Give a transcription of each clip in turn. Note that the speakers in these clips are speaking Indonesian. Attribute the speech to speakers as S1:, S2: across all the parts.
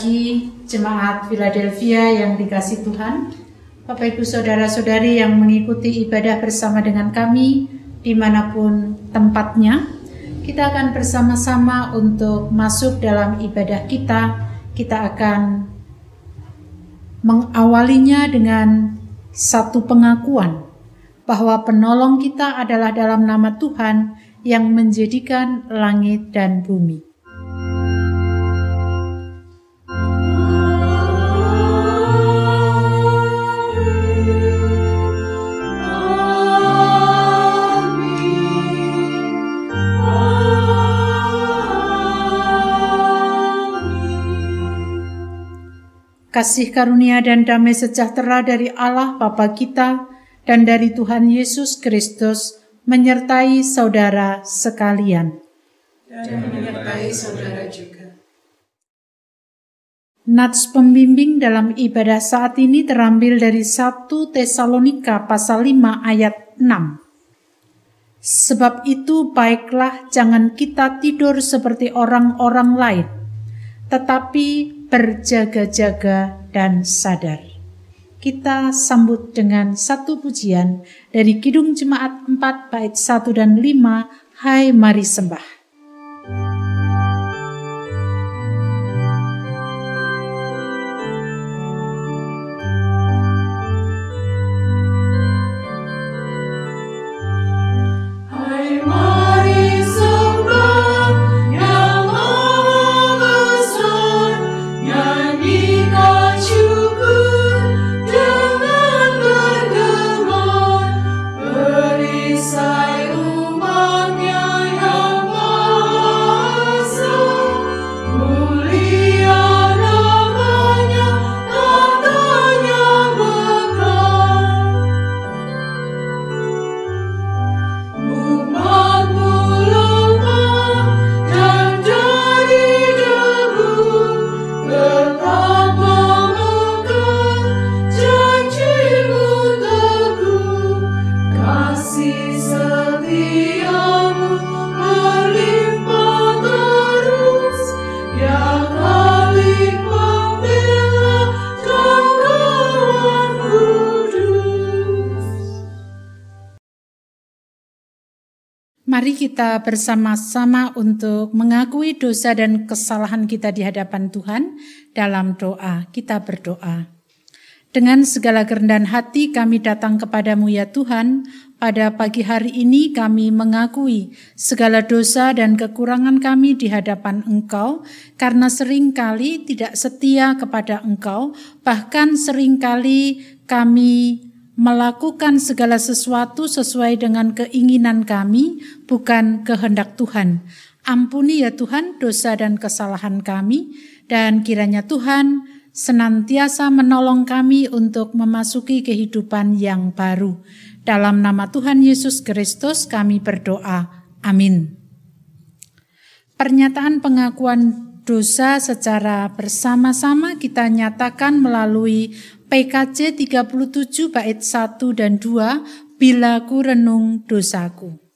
S1: pagi jemaat Philadelphia yang dikasih Tuhan. Bapak Ibu Saudara-saudari yang mengikuti ibadah bersama dengan kami di mana pun tempatnya. Kita akan bersama-sama untuk masuk dalam ibadah kita. Kita akan mengawalinya dengan satu pengakuan bahwa penolong kita adalah dalam nama Tuhan yang menjadikan langit dan bumi. Kasih karunia dan damai sejahtera dari Allah Bapa kita dan dari Tuhan Yesus Kristus menyertai saudara sekalian.
S2: Dan menyertai saudara juga.
S1: Nats pembimbing dalam ibadah saat ini terambil dari 1 Tesalonika pasal 5 ayat 6. Sebab itu baiklah jangan kita tidur seperti orang-orang lain, tetapi berjaga-jaga dan sadar. Kita sambut dengan satu pujian dari Kidung Jemaat 4 bait 1 dan 5, Hai mari sembah. Kita bersama-sama untuk mengakui dosa dan kesalahan kita di hadapan Tuhan dalam doa. Kita berdoa. Dengan segala kerendahan hati kami datang kepadamu ya Tuhan. Pada pagi hari ini kami mengakui segala dosa dan kekurangan kami di hadapan Engkau karena sering kali tidak setia kepada Engkau, bahkan sering kali kami melakukan segala sesuatu sesuai dengan keinginan kami, bukan kehendak Tuhan. Ampuni ya Tuhan dosa dan kesalahan kami, dan kiranya Tuhan senantiasa menolong kami untuk memasuki kehidupan yang baru. Dalam nama Tuhan Yesus Kristus kami berdoa. Amin. Pernyataan pengakuan dosa secara bersama-sama kita nyatakan melalui PKJ 37 bait 1 dan 2 Bila ku renung dosaku.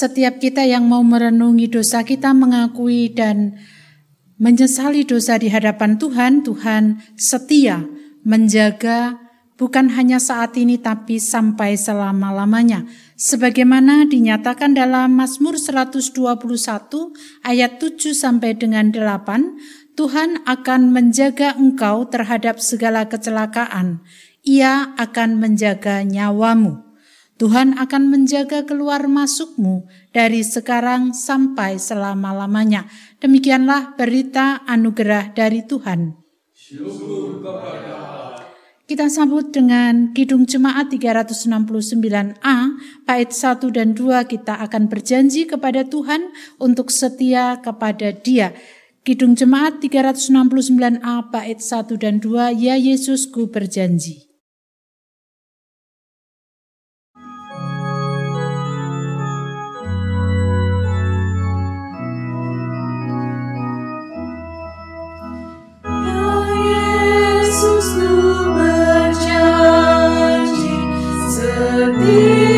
S1: Setiap kita yang mau merenungi dosa kita mengakui dan menyesali dosa di hadapan Tuhan, Tuhan setia menjaga bukan hanya saat ini tapi sampai selama-lamanya. Sebagaimana dinyatakan dalam Mazmur 121 ayat 7 sampai dengan 8, Tuhan akan menjaga engkau terhadap segala kecelakaan. Ia akan menjaga nyawamu. Tuhan akan menjaga keluar masukmu dari sekarang sampai selama-lamanya. Demikianlah berita anugerah dari Tuhan. Kita sambut dengan Kidung Jemaat 369A, bait 1 dan 2 kita akan berjanji kepada Tuhan untuk setia kepada Dia. Kidung Jemaat 369A, bait 1 dan 2, Ya Yesusku berjanji. Yeah.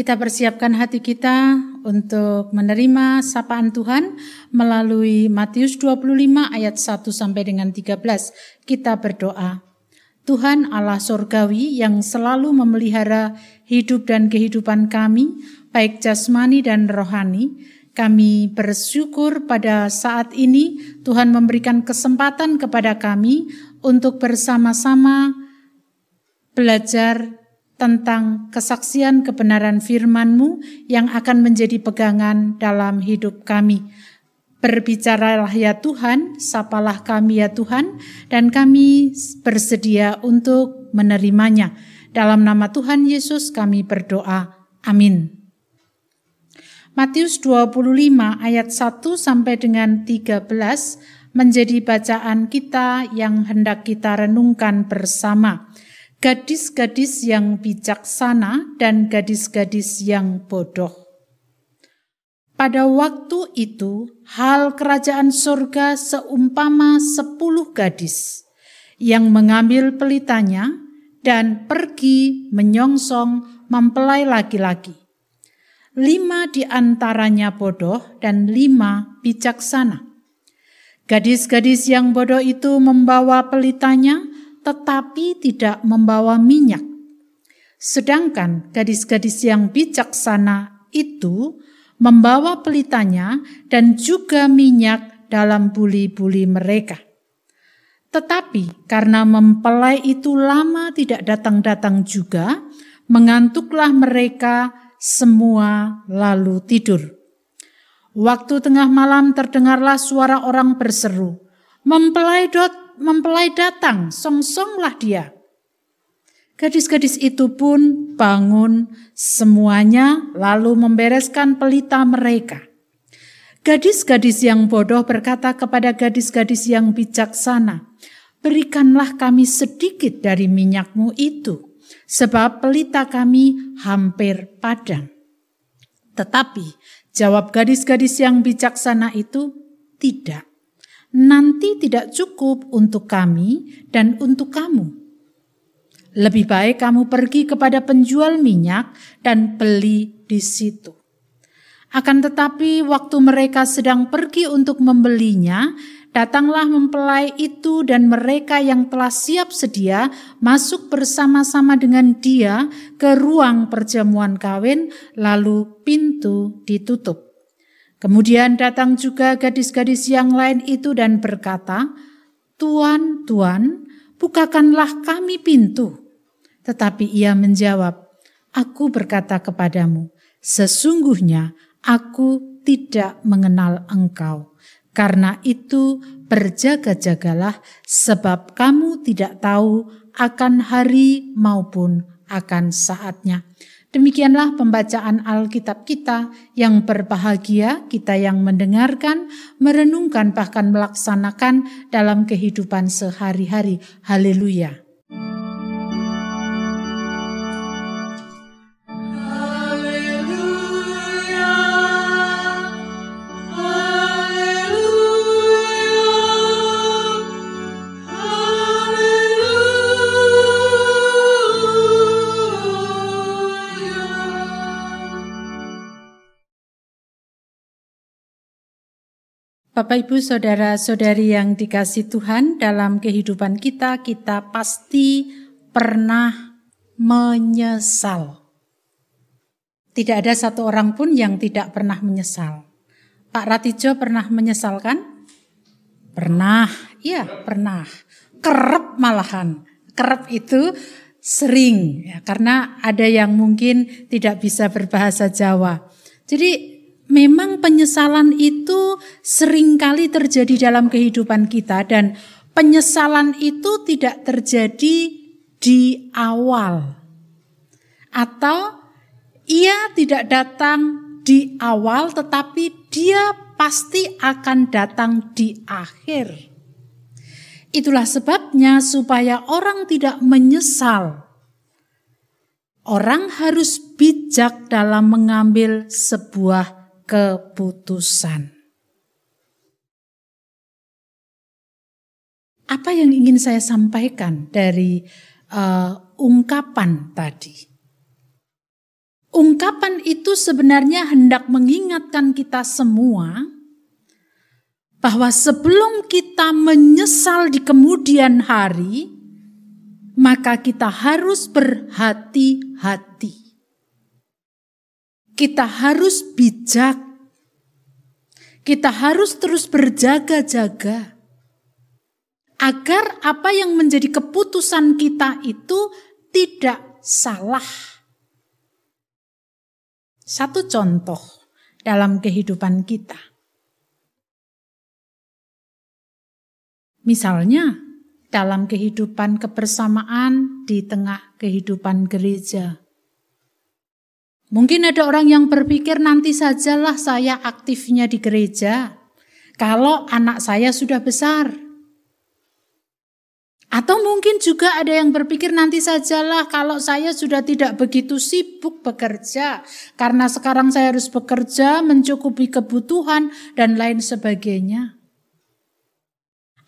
S1: Kita persiapkan hati kita untuk menerima sapaan Tuhan melalui Matius 25 ayat 1 sampai dengan 13. Kita berdoa. Tuhan Allah Sorgawi yang selalu memelihara hidup dan kehidupan kami, baik jasmani dan rohani, kami bersyukur pada saat ini Tuhan memberikan kesempatan kepada kami untuk bersama-sama belajar tentang kesaksian kebenaran firman-Mu yang akan menjadi pegangan dalam hidup kami. Berbicaralah ya Tuhan, sapalah kami ya Tuhan, dan kami bersedia untuk menerimanya. Dalam nama Tuhan Yesus kami berdoa. Amin. Matius 25 ayat 1 sampai dengan 13 menjadi bacaan kita yang hendak kita renungkan bersama gadis-gadis yang bijaksana dan gadis-gadis yang bodoh. Pada waktu itu, hal kerajaan surga seumpama sepuluh gadis yang mengambil pelitanya dan pergi menyongsong mempelai laki-laki. Lima di antaranya bodoh dan lima bijaksana. Gadis-gadis yang bodoh itu membawa pelitanya tetapi tidak membawa minyak. Sedangkan gadis-gadis yang bijaksana itu membawa pelitanya dan juga minyak dalam buli-buli mereka. Tetapi karena mempelai itu lama tidak datang-datang juga, mengantuklah mereka semua lalu tidur. Waktu tengah malam terdengarlah suara orang berseru, "Mempelai dot mempelai datang, songsonglah dia. Gadis-gadis itu pun bangun semuanya lalu membereskan pelita mereka. Gadis-gadis yang bodoh berkata kepada gadis-gadis yang bijaksana, Berikanlah kami sedikit dari minyakmu itu, sebab pelita kami hampir padam. Tetapi jawab gadis-gadis yang bijaksana itu, Tidak, nanti tidak cukup untuk kami dan untuk kamu lebih baik kamu pergi kepada penjual minyak dan beli di situ. Akan tetapi waktu mereka sedang pergi untuk membelinya, datanglah mempelai itu dan mereka yang telah siap sedia masuk bersama-sama dengan dia ke ruang perjamuan kawin, lalu pintu ditutup. Kemudian datang juga gadis-gadis yang lain itu dan berkata, Tuan, Tuan, bukakanlah kami pintu. Tetapi ia menjawab, Aku berkata kepadamu, sesungguhnya aku tidak mengenal engkau. Karena itu berjaga-jagalah sebab kamu tidak tahu akan hari maupun akan saatnya. Demikianlah pembacaan Alkitab kita yang berbahagia, kita yang mendengarkan, merenungkan, bahkan melaksanakan dalam kehidupan sehari-hari. Haleluya! Bapak, Ibu, saudara-saudari yang dikasih Tuhan, dalam kehidupan kita, kita pasti pernah menyesal. Tidak ada satu orang pun yang tidak pernah menyesal. Pak Ratijo pernah menyesalkan? Pernah, iya pernah. Kerep malahan. Kerep itu sering, ya, karena ada yang mungkin tidak bisa berbahasa Jawa. Jadi memang penyesalan itu sering kali terjadi dalam kehidupan kita dan penyesalan itu tidak terjadi di awal. Atau ia tidak datang di awal tetapi dia pasti akan datang di akhir. Itulah sebabnya supaya orang tidak menyesal. Orang harus bijak dalam mengambil sebuah keputusan. Apa yang ingin saya sampaikan dari uh, ungkapan tadi? Ungkapan itu sebenarnya hendak mengingatkan kita semua bahwa sebelum kita menyesal di kemudian hari, maka kita harus berhati-hati. Kita harus bijak. Kita harus terus berjaga-jaga. Agar apa yang menjadi keputusan kita itu tidak salah. Satu contoh dalam kehidupan kita. Misalnya, dalam kehidupan kebersamaan di tengah kehidupan gereja. Mungkin ada orang yang berpikir nanti sajalah saya aktifnya di gereja. Kalau anak saya sudah besar. Atau mungkin juga ada yang berpikir nanti sajalah kalau saya sudah tidak begitu sibuk bekerja. Karena sekarang saya harus bekerja mencukupi kebutuhan dan lain sebagainya.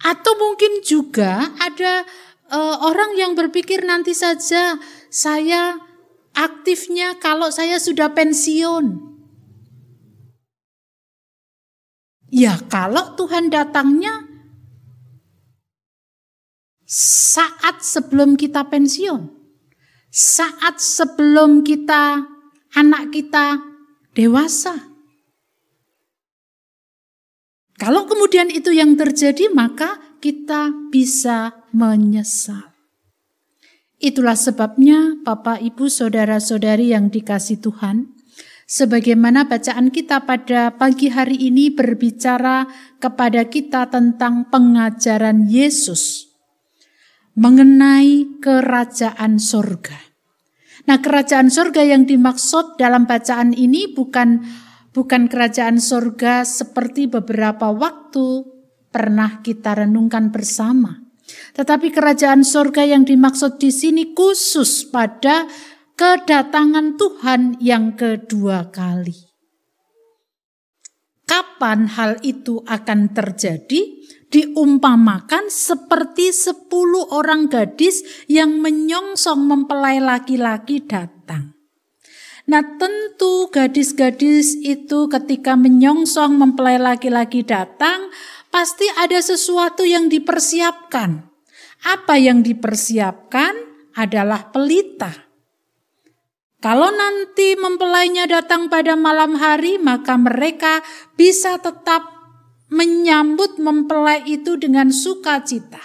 S1: Atau mungkin juga ada uh, orang yang berpikir nanti saja saya aktifnya kalau saya sudah pensiun. Ya, kalau Tuhan datangnya saat sebelum kita pensiun, saat sebelum kita anak kita dewasa. Kalau kemudian itu yang terjadi, maka kita bisa menyesal. Itulah sebabnya Bapak, Ibu, Saudara-saudari yang dikasih Tuhan, sebagaimana bacaan kita pada pagi hari ini berbicara kepada kita tentang pengajaran Yesus. mengenai kerajaan surga. Nah, kerajaan surga yang dimaksud dalam bacaan ini bukan bukan kerajaan surga seperti beberapa waktu pernah kita renungkan bersama. Tetapi kerajaan surga yang dimaksud di sini khusus pada kedatangan Tuhan yang kedua kali. Kapan hal itu akan terjadi? Diumpamakan seperti sepuluh orang gadis yang menyongsong mempelai laki-laki datang. Nah tentu gadis-gadis itu ketika menyongsong mempelai laki-laki datang, pasti ada sesuatu yang dipersiapkan. Apa yang dipersiapkan adalah pelita. Kalau nanti mempelainya datang pada malam hari, maka mereka bisa tetap menyambut mempelai itu dengan sukacita.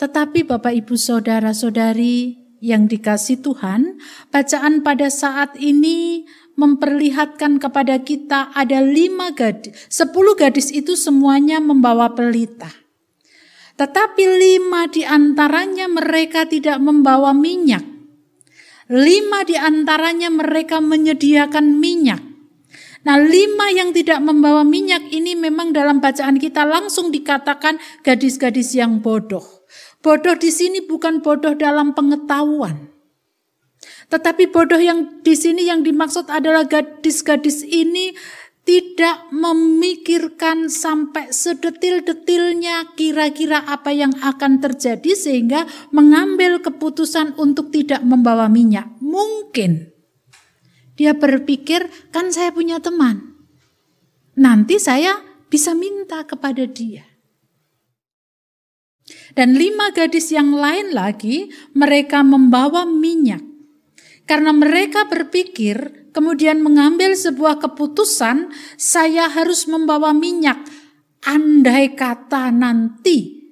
S1: Tetapi Bapak Ibu Saudara-saudari yang dikasih Tuhan, bacaan pada saat ini memperlihatkan kepada kita ada lima gadis, sepuluh gadis itu semuanya membawa pelita. Tetapi lima di antaranya mereka tidak membawa minyak. Lima di antaranya mereka menyediakan minyak. Nah, lima yang tidak membawa minyak ini memang dalam bacaan kita langsung dikatakan gadis-gadis yang bodoh. Bodoh di sini bukan bodoh dalam pengetahuan. Tetapi bodoh yang di sini yang dimaksud adalah gadis-gadis ini tidak memikirkan sampai sedetil-detilnya kira-kira apa yang akan terjadi sehingga mengambil keputusan untuk tidak membawa minyak. Mungkin dia berpikir kan saya punya teman. Nanti saya bisa minta kepada dia. Dan lima gadis yang lain lagi mereka membawa minyak. Karena mereka berpikir kemudian mengambil sebuah keputusan, saya harus membawa minyak. Andai kata nanti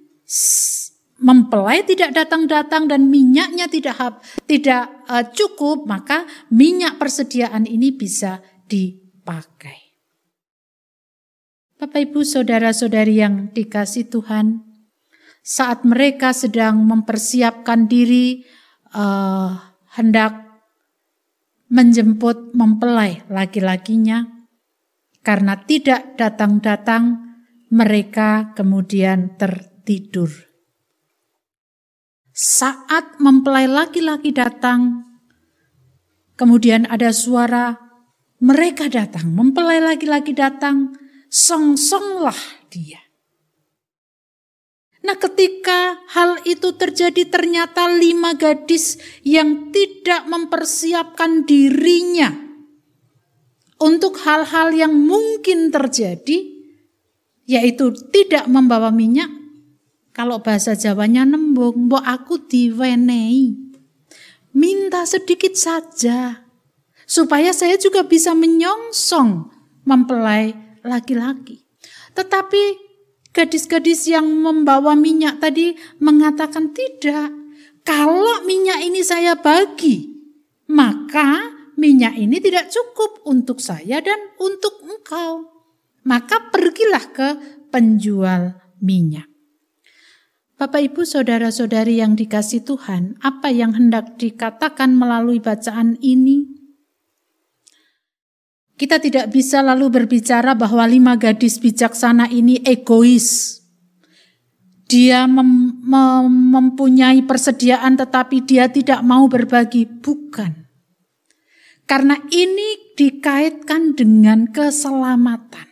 S1: mempelai tidak datang-datang dan minyaknya tidak tidak uh, cukup, maka minyak persediaan ini bisa dipakai. Bapak Ibu saudara-saudari yang dikasih Tuhan, saat mereka sedang mempersiapkan diri uh, hendak menjemput mempelai laki-lakinya. Karena tidak datang-datang, mereka kemudian tertidur. Saat mempelai laki-laki datang, kemudian ada suara mereka datang, mempelai laki-laki datang, song-songlah dia. Nah, ketika hal itu terjadi, ternyata lima gadis yang tidak mempersiapkan dirinya untuk hal-hal yang mungkin terjadi, yaitu tidak membawa minyak. Kalau bahasa Jawanya nembung, mbok aku diwenei. Minta sedikit saja, supaya saya juga bisa menyongsong mempelai laki-laki. Tetapi Gadis-gadis yang membawa minyak tadi mengatakan tidak. Kalau minyak ini saya bagi, maka minyak ini tidak cukup untuk saya dan untuk engkau. Maka pergilah ke penjual minyak. Bapak, ibu, saudara-saudari yang dikasih Tuhan, apa yang hendak dikatakan melalui bacaan ini? Kita tidak bisa lalu berbicara bahwa lima gadis bijaksana ini egois. Dia mem mem mempunyai persediaan tetapi dia tidak mau berbagi. Bukan. Karena ini dikaitkan dengan keselamatan.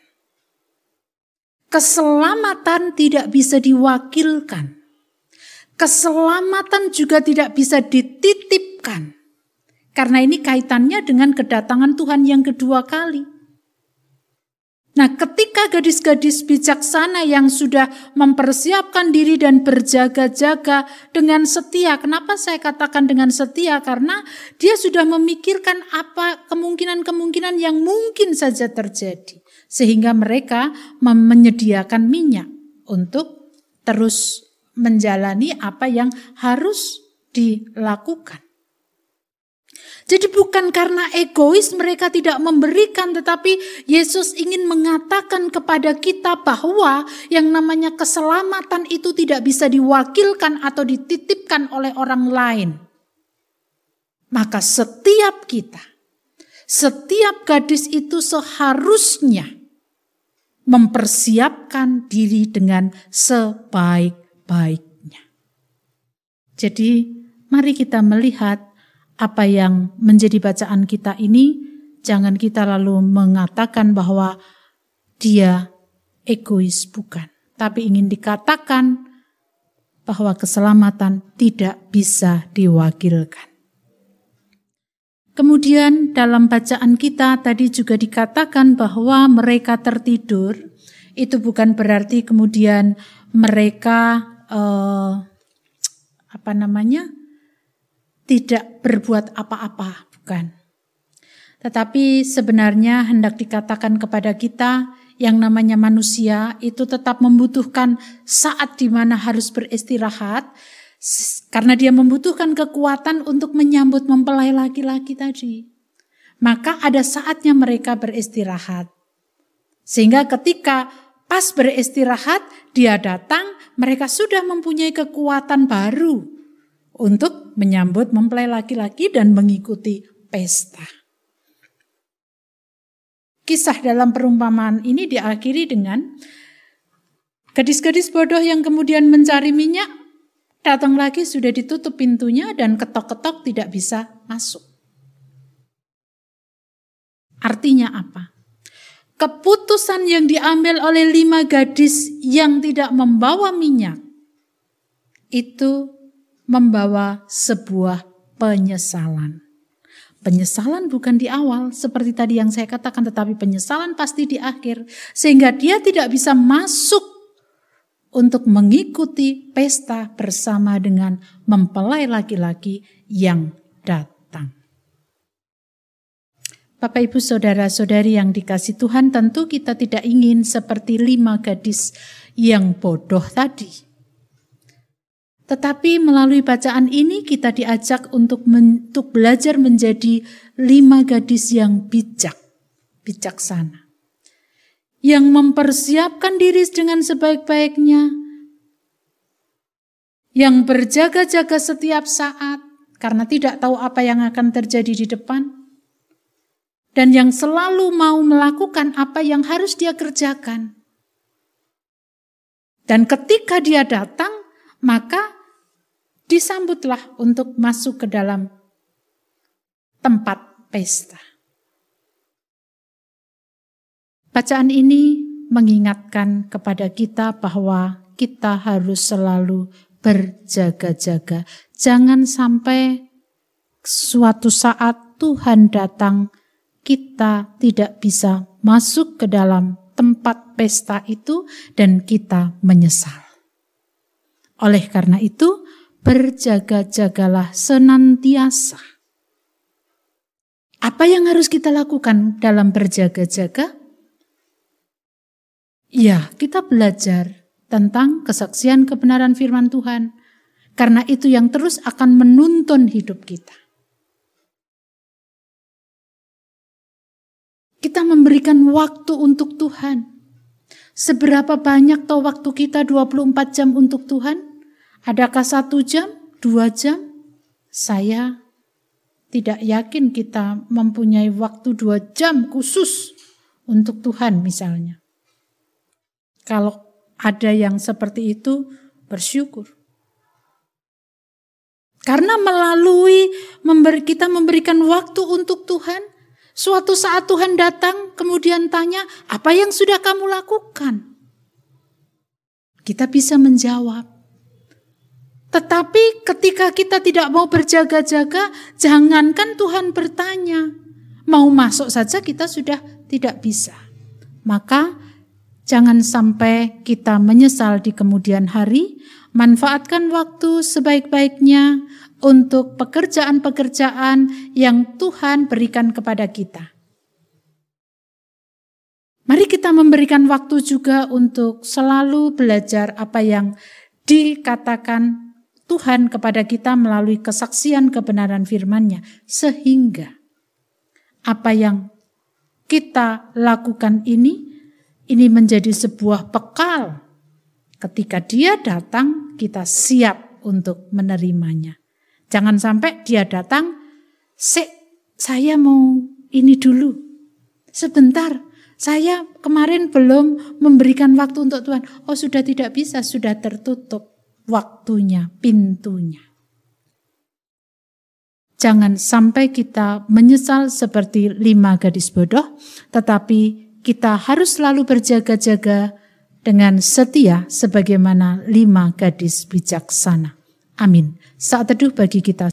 S1: Keselamatan tidak bisa diwakilkan. Keselamatan juga tidak bisa dititipkan. Karena ini kaitannya dengan kedatangan Tuhan yang kedua kali. Nah, ketika gadis-gadis bijaksana yang sudah mempersiapkan diri dan berjaga-jaga dengan setia, kenapa saya katakan dengan setia? Karena dia sudah memikirkan apa kemungkinan-kemungkinan yang mungkin saja terjadi, sehingga mereka menyediakan minyak untuk terus menjalani apa yang harus dilakukan. Jadi bukan karena egois mereka tidak memberikan, tetapi Yesus ingin mengatakan kepada kita bahwa yang namanya keselamatan itu tidak bisa diwakilkan atau dititipkan oleh orang lain. Maka setiap kita, setiap gadis itu seharusnya mempersiapkan diri dengan sebaik-baiknya. Jadi mari kita melihat apa yang menjadi bacaan kita ini, jangan kita lalu mengatakan bahwa dia egois, bukan. Tapi ingin dikatakan bahwa keselamatan tidak bisa diwakilkan. Kemudian dalam bacaan kita tadi juga dikatakan bahwa mereka tertidur, itu bukan berarti kemudian mereka eh, apa namanya tidak berbuat apa-apa, bukan. Tetapi sebenarnya hendak dikatakan kepada kita yang namanya manusia itu tetap membutuhkan saat di mana harus beristirahat karena dia membutuhkan kekuatan untuk menyambut mempelai laki-laki tadi. Maka ada saatnya mereka beristirahat. Sehingga ketika pas beristirahat dia datang, mereka sudah mempunyai kekuatan baru untuk menyambut mempelai laki-laki dan mengikuti pesta. Kisah dalam perumpamaan ini diakhiri dengan gadis-gadis bodoh yang kemudian mencari minyak, datang lagi sudah ditutup pintunya dan ketok-ketok tidak bisa masuk. Artinya apa? Keputusan yang diambil oleh lima gadis yang tidak membawa minyak itu membawa sebuah penyesalan. Penyesalan bukan di awal seperti tadi yang saya katakan tetapi penyesalan pasti di akhir sehingga dia tidak bisa masuk untuk mengikuti pesta bersama dengan mempelai laki-laki yang datang. Bapak Ibu Saudara-saudari yang dikasih Tuhan tentu kita tidak ingin seperti lima gadis yang bodoh tadi tetapi melalui bacaan ini kita diajak untuk, men, untuk belajar menjadi lima gadis yang bijak, bijaksana. Yang mempersiapkan diri dengan sebaik-baiknya. Yang berjaga-jaga setiap saat karena tidak tahu apa yang akan terjadi di depan. Dan yang selalu mau melakukan apa yang harus dia kerjakan. Dan ketika dia datang, maka disambutlah untuk masuk ke dalam tempat pesta. Bacaan ini mengingatkan kepada kita bahwa kita harus selalu berjaga-jaga. Jangan sampai suatu saat Tuhan datang, kita tidak bisa masuk ke dalam tempat pesta itu dan kita menyesal. Oleh karena itu, berjaga-jagalah senantiasa. Apa yang harus kita lakukan dalam berjaga-jaga? Ya, kita belajar tentang kesaksian kebenaran firman Tuhan. Karena itu yang terus akan menuntun hidup kita. Kita memberikan waktu untuk Tuhan. Seberapa banyak tahu waktu kita 24 jam untuk Tuhan? Adakah satu jam, dua jam? Saya tidak yakin kita mempunyai waktu dua jam khusus untuk Tuhan misalnya. Kalau ada yang seperti itu, bersyukur. Karena melalui memberi, kita memberikan waktu untuk Tuhan, suatu saat Tuhan datang kemudian tanya, apa yang sudah kamu lakukan? Kita bisa menjawab, tetapi ketika kita tidak mau berjaga-jaga, jangankan Tuhan bertanya, mau masuk saja kita sudah tidak bisa. Maka jangan sampai kita menyesal di kemudian hari, manfaatkan waktu sebaik-baiknya untuk pekerjaan-pekerjaan yang Tuhan berikan kepada kita. Mari kita memberikan waktu juga untuk selalu belajar apa yang dikatakan Tuhan kepada kita melalui kesaksian kebenaran firman-Nya sehingga apa yang kita lakukan ini ini menjadi sebuah bekal ketika dia datang kita siap untuk menerimanya. Jangan sampai dia datang, "Sik, saya mau ini dulu." Sebentar, saya kemarin belum memberikan waktu untuk Tuhan. Oh, sudah tidak bisa, sudah tertutup waktunya, pintunya. Jangan sampai kita menyesal seperti lima gadis bodoh, tetapi kita harus selalu berjaga-jaga dengan setia sebagaimana lima gadis bijaksana. Amin. Saat teduh bagi kita.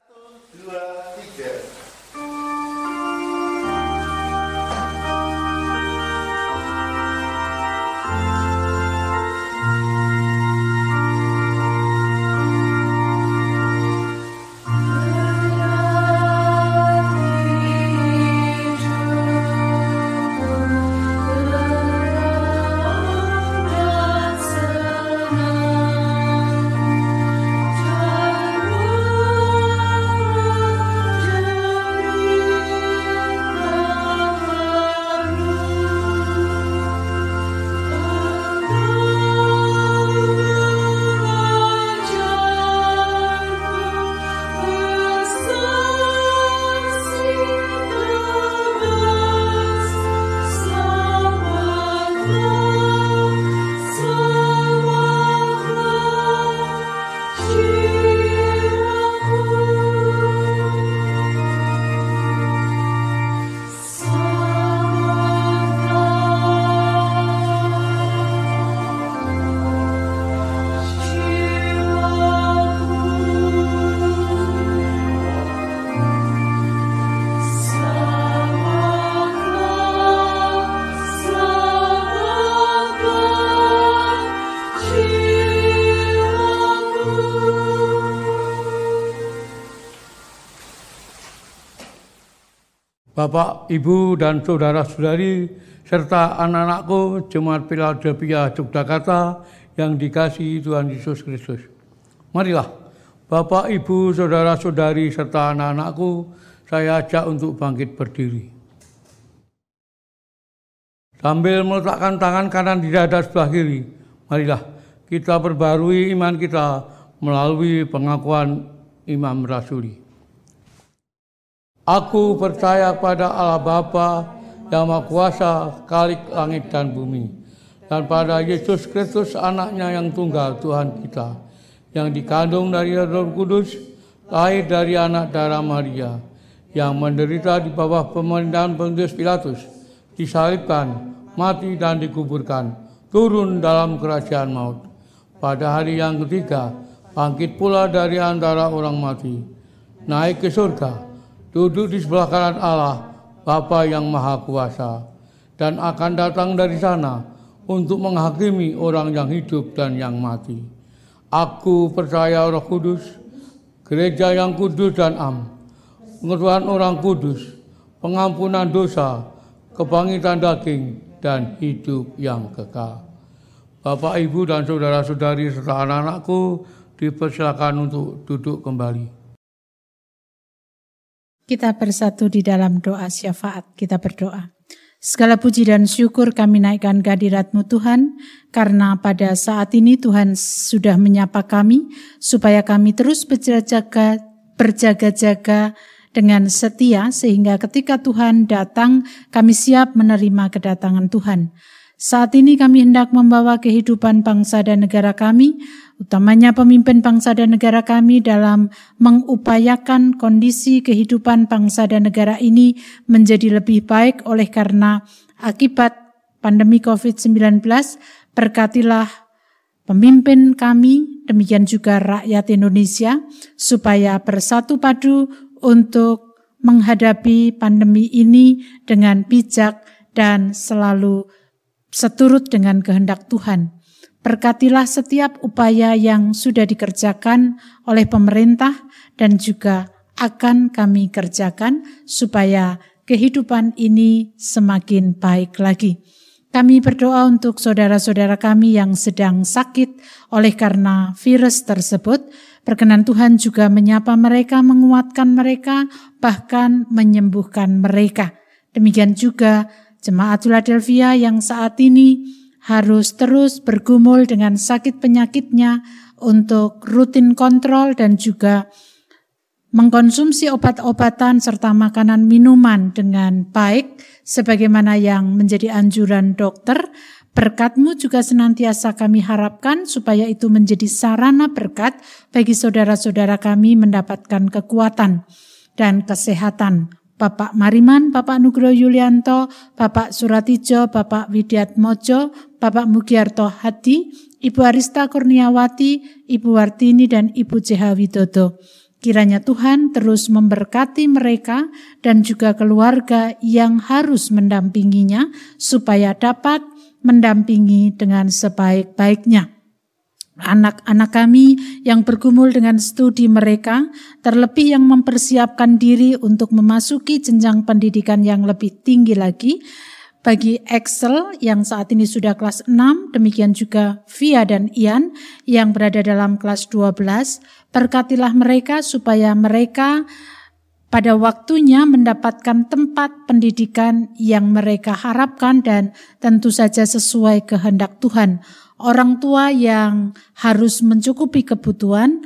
S3: Bapak, Ibu, dan saudara-saudari, serta anak-anakku Jemaat Philadelphia Yogyakarta yang dikasihi Tuhan Yesus Kristus. Marilah, Bapak, Ibu, saudara-saudari, serta anak-anakku, saya ajak untuk bangkit berdiri. Sambil meletakkan tangan kanan di dada sebelah kiri, marilah kita perbarui iman kita melalui pengakuan Imam Rasuli. Aku percaya pada Allah Bapa yang Maha Kuasa, Kalik langit dan bumi, dan pada Yesus Kristus anaknya yang tunggal Tuhan kita, yang dikandung dari Roh Kudus, lahir dari anak darah Maria, yang menderita di bawah pemerintahan Pontius Pilatus, disalibkan, mati dan dikuburkan, turun dalam kerajaan maut. Pada hari yang ketiga, bangkit pula dari antara orang mati, naik ke surga, duduk di sebelah kanan Allah, Bapa yang Maha Kuasa, dan akan datang dari sana untuk menghakimi orang yang hidup dan yang mati. Aku percaya Roh Kudus, gereja yang kudus dan am, pengetahuan orang kudus, pengampunan dosa, kebangkitan daging, dan hidup yang kekal. Bapak, Ibu, dan saudara-saudari serta anak-anakku dipersilakan untuk duduk kembali.
S1: Kita bersatu di dalam doa syafaat, kita berdoa. Segala puji dan syukur kami naikkan kehadiratmu Tuhan, karena pada saat ini Tuhan sudah menyapa kami, supaya kami terus berjaga-jaga, berjaga-jaga dengan setia, sehingga ketika Tuhan datang, kami siap menerima kedatangan Tuhan. Saat ini kami hendak membawa kehidupan bangsa dan negara kami utamanya pemimpin bangsa dan negara kami dalam mengupayakan kondisi kehidupan bangsa dan negara ini menjadi lebih baik oleh karena akibat pandemi COVID-19 berkatilah pemimpin kami demikian juga rakyat Indonesia supaya bersatu padu untuk menghadapi pandemi ini dengan bijak dan selalu seturut dengan kehendak Tuhan. Berkatilah setiap upaya yang sudah dikerjakan oleh pemerintah dan juga akan kami kerjakan supaya kehidupan ini semakin baik lagi. Kami berdoa untuk saudara-saudara kami yang sedang sakit oleh karena virus tersebut. Perkenan Tuhan juga menyapa mereka, menguatkan mereka, bahkan menyembuhkan mereka. Demikian juga jemaat Philadelphia yang saat ini harus terus bergumul dengan sakit penyakitnya untuk rutin kontrol dan juga mengkonsumsi obat-obatan serta makanan minuman dengan baik sebagaimana yang menjadi anjuran dokter Berkatmu juga senantiasa kami harapkan supaya itu menjadi sarana berkat bagi saudara-saudara kami mendapatkan kekuatan dan kesehatan. Bapak Mariman, Bapak Nugro Yulianto, Bapak Suratijo, Bapak Widiat Mojo, Bapak Mugiarto Hadi, Ibu Arista Kurniawati, Ibu Wartini, dan Ibu CH Widodo. Kiranya Tuhan terus memberkati mereka dan juga keluarga yang harus mendampinginya supaya dapat mendampingi dengan sebaik-baiknya. Anak-anak kami yang bergumul dengan studi mereka, terlebih yang mempersiapkan diri untuk memasuki jenjang pendidikan yang lebih tinggi lagi, bagi Excel yang saat ini sudah kelas 6, demikian juga Via dan Ian yang berada dalam kelas 12, berkatilah mereka supaya mereka pada waktunya mendapatkan tempat pendidikan yang mereka harapkan dan tentu saja sesuai kehendak Tuhan. Orang tua yang harus mencukupi kebutuhan,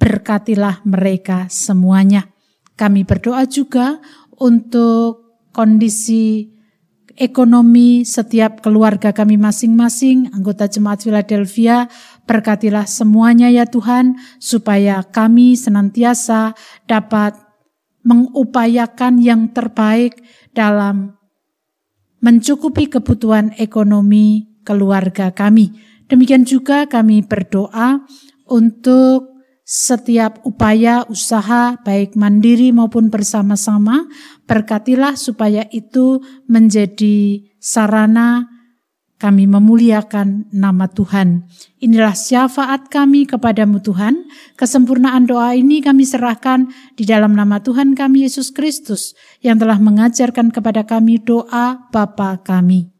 S1: berkatilah mereka semuanya. Kami berdoa juga untuk kondisi ekonomi setiap keluarga kami masing-masing, anggota jemaat Philadelphia, berkatilah semuanya ya Tuhan, supaya kami senantiasa dapat mengupayakan yang terbaik dalam mencukupi kebutuhan ekonomi keluarga kami. Demikian juga kami berdoa untuk setiap upaya usaha baik mandiri maupun bersama-sama berkatilah supaya itu menjadi sarana kami memuliakan nama Tuhan. Inilah syafaat kami kepadamu Tuhan. Kesempurnaan doa ini kami serahkan di dalam nama Tuhan kami Yesus Kristus yang telah mengajarkan kepada kami doa Bapa kami.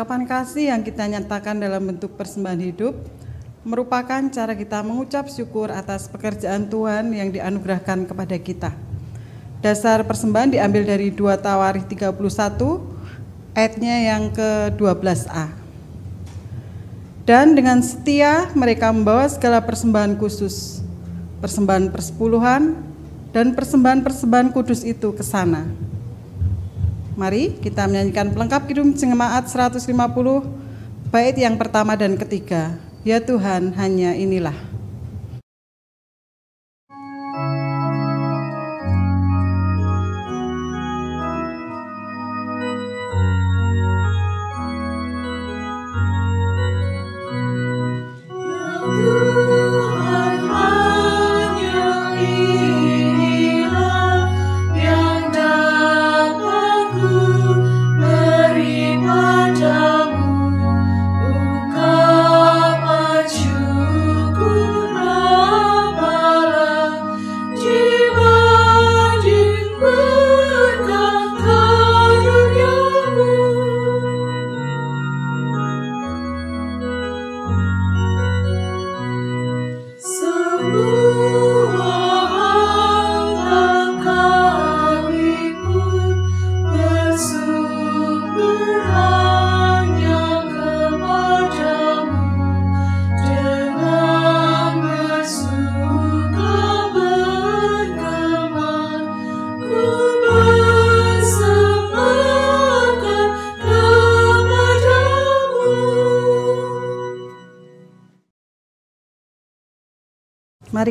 S4: Ungkapan kasih yang kita nyatakan dalam bentuk persembahan hidup merupakan cara kita mengucap syukur atas pekerjaan Tuhan yang dianugerahkan kepada kita. Dasar persembahan diambil dari 2 Tawarikh 31 ayatnya yang ke-12a. Dan dengan setia mereka membawa segala persembahan khusus, persembahan persepuluhan, dan persembahan-persembahan kudus itu ke sana. Mari kita menyanyikan pelengkap kidung jemaat 150 bait yang pertama dan ketiga. Ya Tuhan, hanya inilah.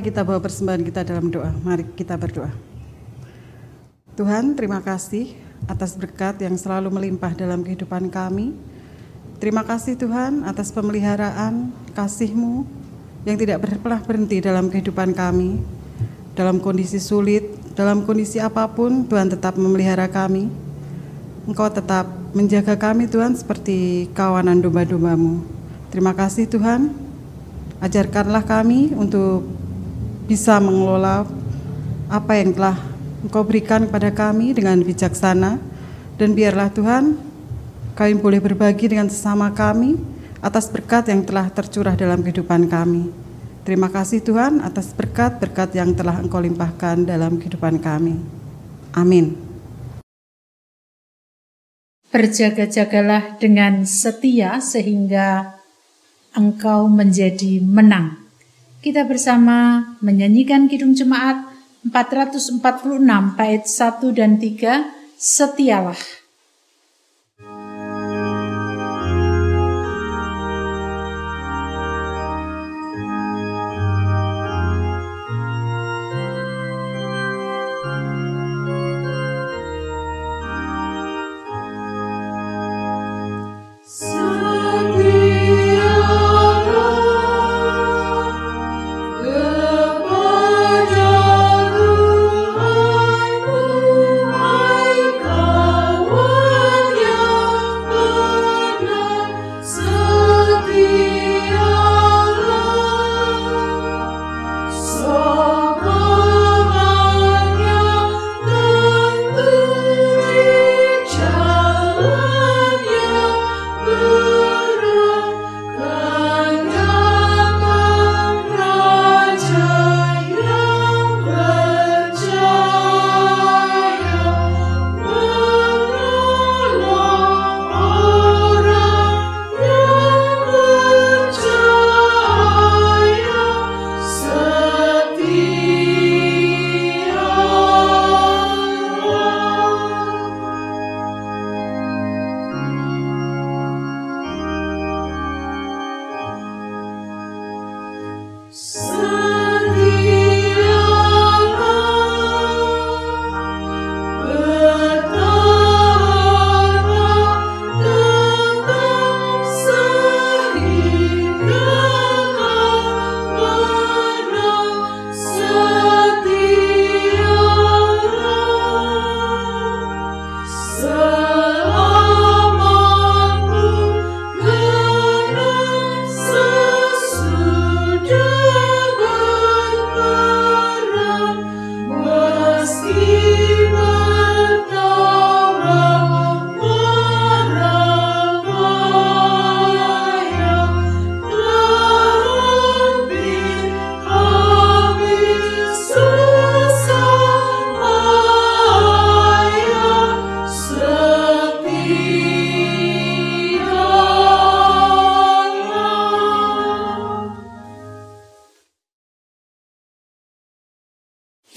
S4: Kita bawa persembahan kita dalam doa. Mari kita berdoa. Tuhan, terima kasih atas berkat yang selalu melimpah dalam kehidupan kami. Terima kasih Tuhan atas pemeliharaan kasih-Mu yang tidak pernah berhenti dalam kehidupan kami. Dalam kondisi sulit, dalam kondisi apa pun, Tuhan tetap memelihara kami. Engkau tetap menjaga kami Tuhan seperti kawanan domba-dombamu. Terima kasih Tuhan, ajarkanlah kami untuk bisa mengelola apa yang telah Engkau berikan kepada kami dengan bijaksana dan biarlah Tuhan kami boleh berbagi dengan sesama kami atas berkat yang telah tercurah dalam kehidupan kami. Terima kasih Tuhan atas berkat-berkat yang telah Engkau limpahkan dalam kehidupan kami. Amin.
S2: Berjaga-jagalah dengan setia sehingga engkau menjadi menang. Kita bersama menyanyikan Kidung Jemaat 446 bait 1 dan 3 Setialah.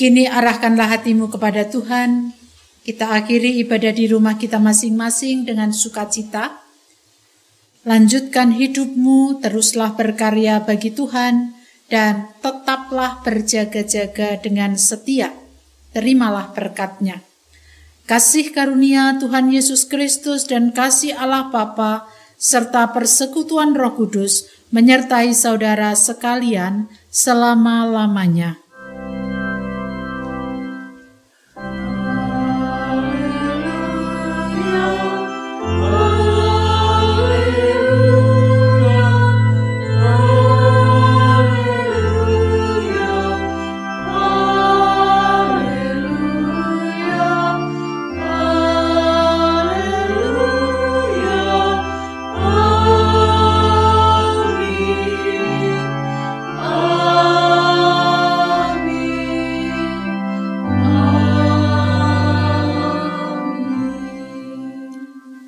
S1: Kini arahkanlah hatimu kepada Tuhan. Kita akhiri ibadah di rumah kita masing-masing dengan sukacita. Lanjutkan hidupmu, teruslah berkarya bagi Tuhan, dan tetaplah berjaga-jaga dengan setia. Terimalah berkatnya. Kasih karunia Tuhan Yesus Kristus dan kasih Allah Bapa serta persekutuan Roh Kudus menyertai saudara sekalian selama-lamanya.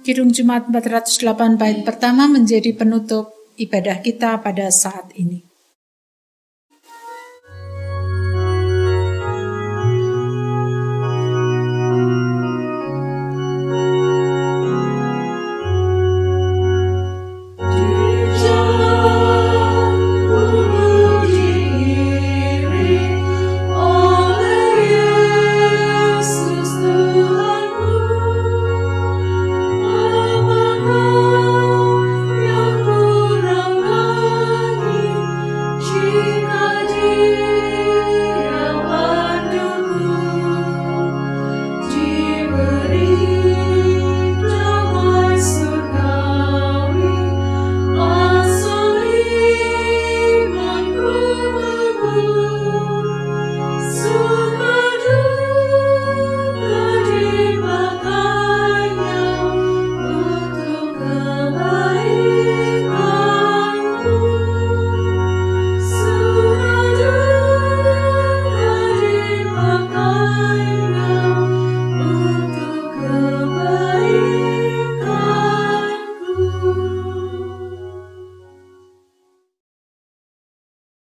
S1: Kidung Jumat 408 bait pertama menjadi penutup ibadah kita pada saat ini.